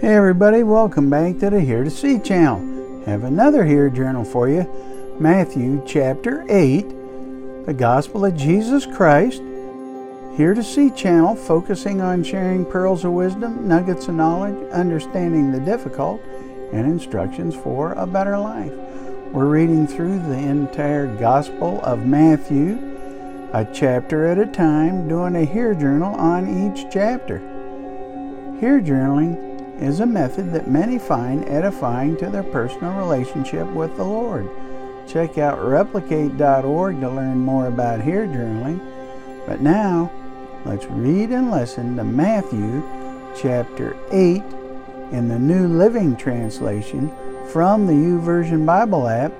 Hey everybody, welcome back to the Here to See channel. Have another Hear Journal for you. Matthew chapter 8, the Gospel of Jesus Christ. Here to See channel focusing on sharing pearls of wisdom, nuggets of knowledge, understanding the difficult, and instructions for a better life. We're reading through the entire Gospel of Matthew, a chapter at a time, doing a Hear Journal on each chapter. Hear journaling is a method that many find edifying to their personal relationship with the Lord. Check out replicate.org to learn more about hear journaling. But now, let's read and listen to Matthew chapter 8 in the New Living Translation from the YouVersion Bible app,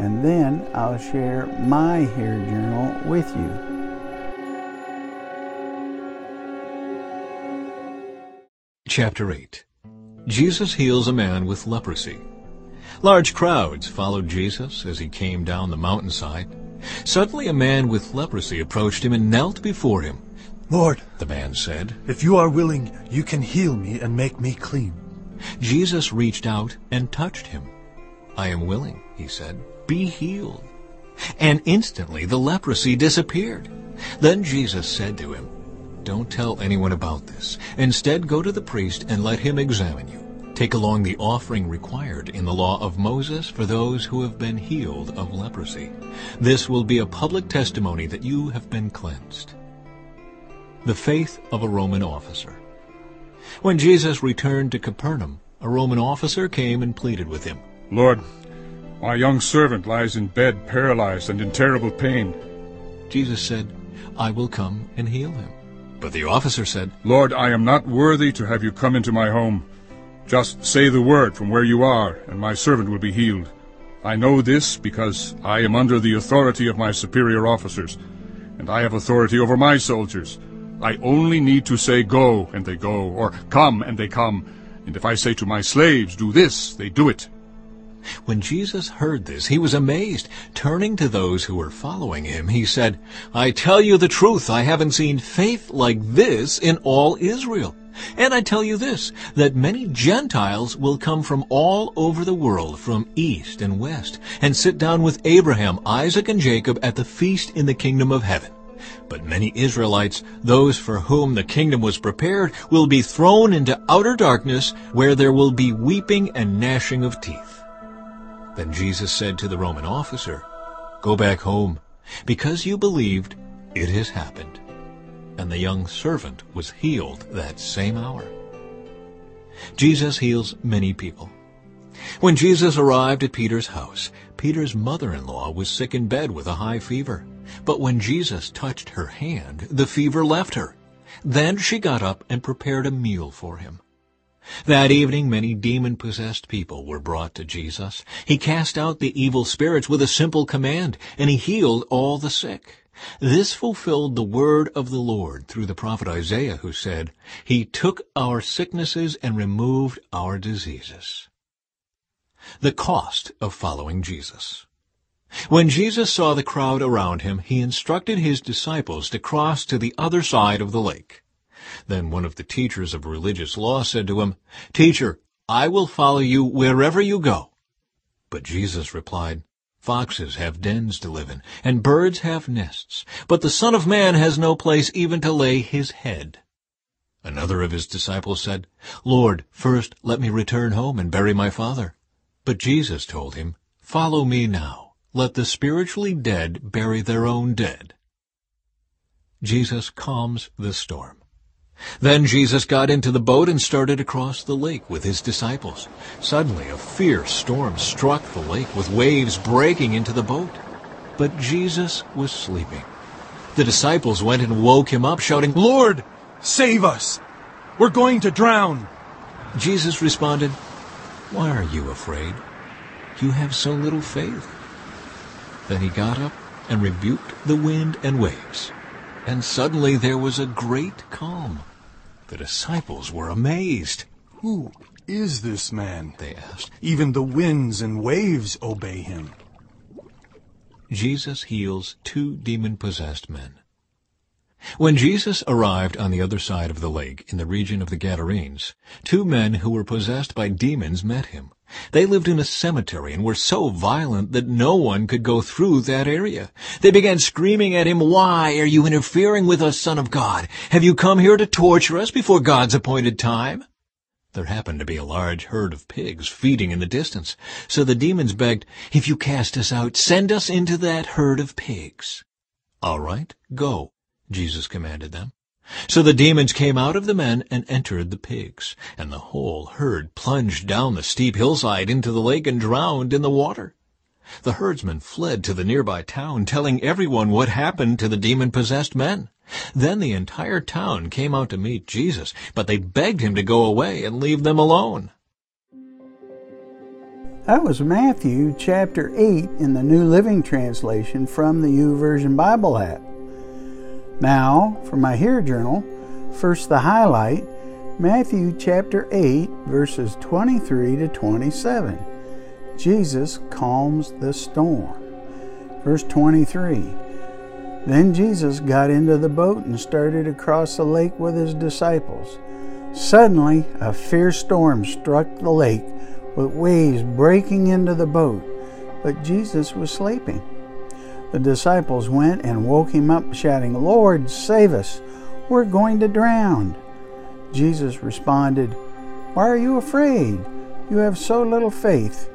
and then I'll share my hear journal with you. Chapter 8 Jesus heals a man with leprosy. Large crowds followed Jesus as he came down the mountainside. Suddenly a man with leprosy approached him and knelt before him. Lord, The man said. if you are willing, you can heal me and make me clean. Jesus reached out and touched him. I am willing, he said. Be healed. And instantly the leprosy disappeared. Then Jesus said to him, Don't tell anyone about this. Instead, go to the priest and let him examine you. Take along the offering required in the law of Moses for those who have been healed of leprosy. This will be a public testimony that you have been cleansed. The faith of a Roman officer. When Jesus returned to Capernaum, a Roman officer came and pleaded with him. Lord, my young servant lies in bed paralyzed and in terrible pain. Jesus said, I will come and heal him. But the officer said, Lord, I am not worthy to have you come into my home. Just say the word from where you are, and my servant will be healed. I know this because I am under the authority of my superior officers, and I have authority over my soldiers. I only need to say go, and they go, or come, and they come. And if I say to my slaves, do this, they do it. When Jesus heard this, he was amazed. Turning to those who were following him, he said, I tell you the truth, I haven't seen faith like this in all Israel. And I tell you this, that many Gentiles will come from all over the world, from east and west, and sit down with Abraham, Isaac, and Jacob at the feast in the kingdom of heaven. But many Israelites, those for whom the kingdom was prepared, will be thrown into outer darkness, where there will be weeping and gnashing of teeth. Then Jesus said to the Roman officer, Go back home. Because you believed, it has happened. And the young servant was healed that same hour. Jesus heals many people. When Jesus arrived at Peter's house, Peter's mother-in-law was sick in bed with a high fever. But when Jesus touched her hand, the fever left her. Then she got up and prepared a meal for him. That evening many demon-possessed people were brought to Jesus. He cast out the evil spirits with a simple command, and he healed all the sick. This fulfilled the word of the Lord through the prophet Isaiah, who said, He took our sicknesses and removed our diseases. The cost of following Jesus. When Jesus saw the crowd around him, he instructed his disciples to cross to the other side of the lake. Then one of the teachers of religious law said to him, Teacher, I will follow you wherever you go. But Jesus replied, Foxes have dens to live in, and birds have nests, but the Son of Man has no place even to lay his head. Another of his disciples said, Lord, first let me return home and bury my father. But Jesus told him, Follow me now. Let the spiritually dead bury their own dead. Jesus calms the storm. Then Jesus got into the boat and started across the lake with his disciples. Suddenly a fierce storm struck the lake with waves breaking into the boat. But Jesus was sleeping. The disciples went and woke him up, shouting, Lord, save us! We're going to drown! Jesus responded, Why are you afraid? You have so little faith. Then he got up and rebuked the wind and waves. And suddenly there was a great calm. The disciples were amazed. Who is this man? They asked. Even the winds and waves obey him. Jesus heals two demon-possessed men. When Jesus arrived on the other side of the lake in the region of the Gadarenes, two men who were possessed by demons met him. They lived in a cemetery and were so violent that no one could go through that area. They began screaming at him, Why are you interfering with us, Son of God? Have you come here to torture us before God's appointed time? There happened to be a large herd of pigs feeding in the distance, so the demons begged, If you cast us out, send us into that herd of pigs. All right, go, Jesus commanded them. So the demons came out of the men and entered the pigs, and the whole herd plunged down the steep hillside into the lake and drowned in the water. The herdsmen fled to the nearby town, telling everyone what happened to the demon-possessed men. Then the entire town came out to meet Jesus, but they begged him to go away and leave them alone. That was Matthew chapter 8 in the New Living Translation from the YouVersion Bible app. Now, for my Hear Journal, first the highlight Matthew chapter 8, verses 23 to 27. Jesus calms the storm. Verse 23 Then Jesus got into the boat and started across the lake with his disciples. Suddenly, a fierce storm struck the lake with waves breaking into the boat, but Jesus was sleeping. The disciples went and woke him up, shouting, Lord, save us! We're going to drown. Jesus responded, Why are you afraid? You have so little faith.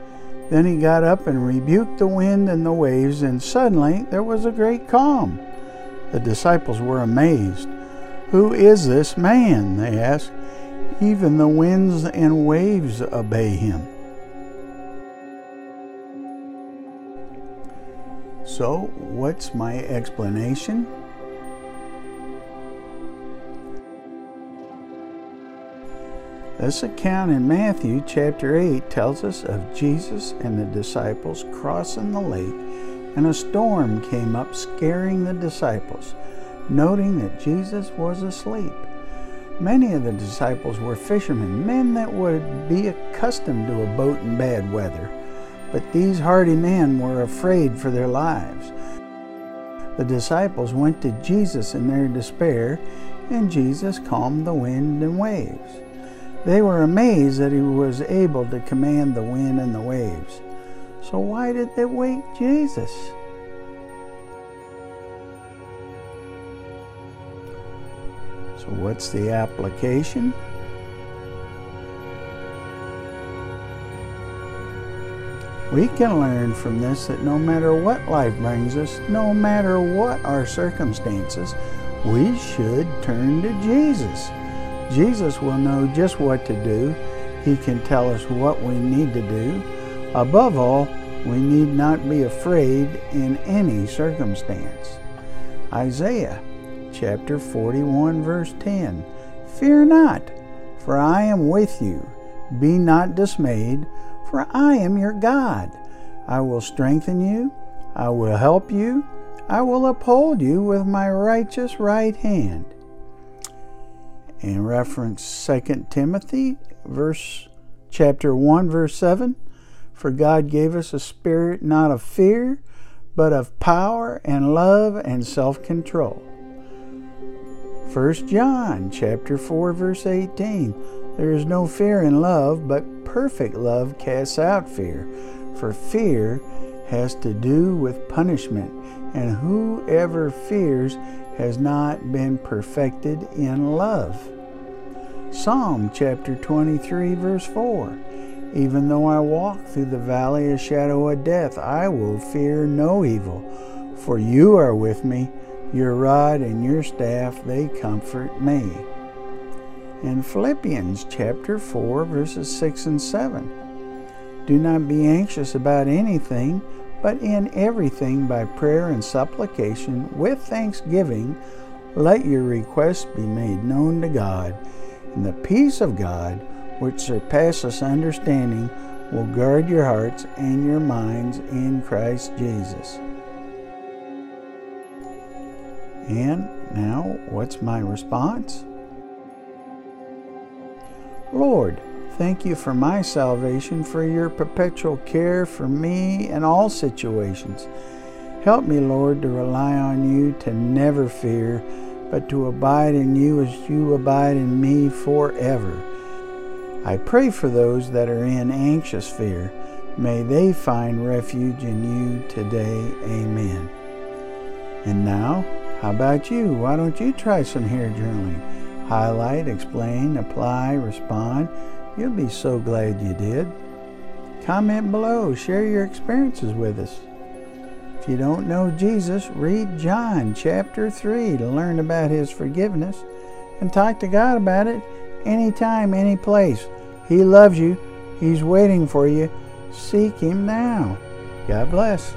Then he got up and rebuked the wind and the waves, and suddenly there was a great calm. The disciples were amazed. Who is this man? They asked. Even the winds and waves obey him. So, what's my explanation? This account in Matthew chapter 8 tells us of Jesus and the disciples crossing the lake, and a storm came up, scaring the disciples, noting that Jesus was asleep. Many of the disciples were fishermen, men that would be accustomed to a boat in bad weather, but these hardy men were afraid for their lives. The disciples went to Jesus in their despair, and Jesus calmed the wind and waves. They were amazed that he was able to command the wind and the waves. So why did they wake Jesus? So what's the application? We can learn from this that no matter what life brings us, no matter what our circumstances, we should turn to Jesus. Jesus will know just what to do. He can tell us what we need to do. Above all, we need not be afraid in any circumstance. Isaiah chapter 41, verse 10 Fear not, for I am with you. Be not dismayed, for I am your God. I will strengthen you, I will help you, I will uphold you with my righteous right hand. In reference 2 Timothy verse chapter 1 verse 7 for God gave us a spirit not of fear but of power and love and self-control. 1 John chapter 4 verse 18 there is no fear in love but perfect love casts out fear for fear has to do with punishment and whoever fears has not been perfected in love. Psalm chapter 23, verse 4. Even though I walk through the valley of shadow of death, I will fear no evil, for you are with me. Your rod and your staff, they comfort me. In Philippians chapter 4, verses 6 and 7. Do not be anxious about anything but in everything by prayer and supplication with thanksgiving let your requests be made known to God, and the peace of God, which surpasses understanding, will guard your hearts and your minds in Christ Jesus. And now, what's my response? Lord, Thank you for my salvation, for your perpetual care for me in all situations. Help me, Lord, to rely on you, to never fear, but to abide in you as you abide in me forever. I pray for those that are in anxious fear. May they find refuge in you today. Amen. And now, how about you? Why don't you try some hear journaling? Highlight, explain, apply, respond. You'll be so glad you did. Comment below, share your experiences with us. If you don't know Jesus, read John chapter 3 to learn about his forgiveness and talk to God about it anytime, any place. He loves you. He's waiting for you. Seek him now. God bless.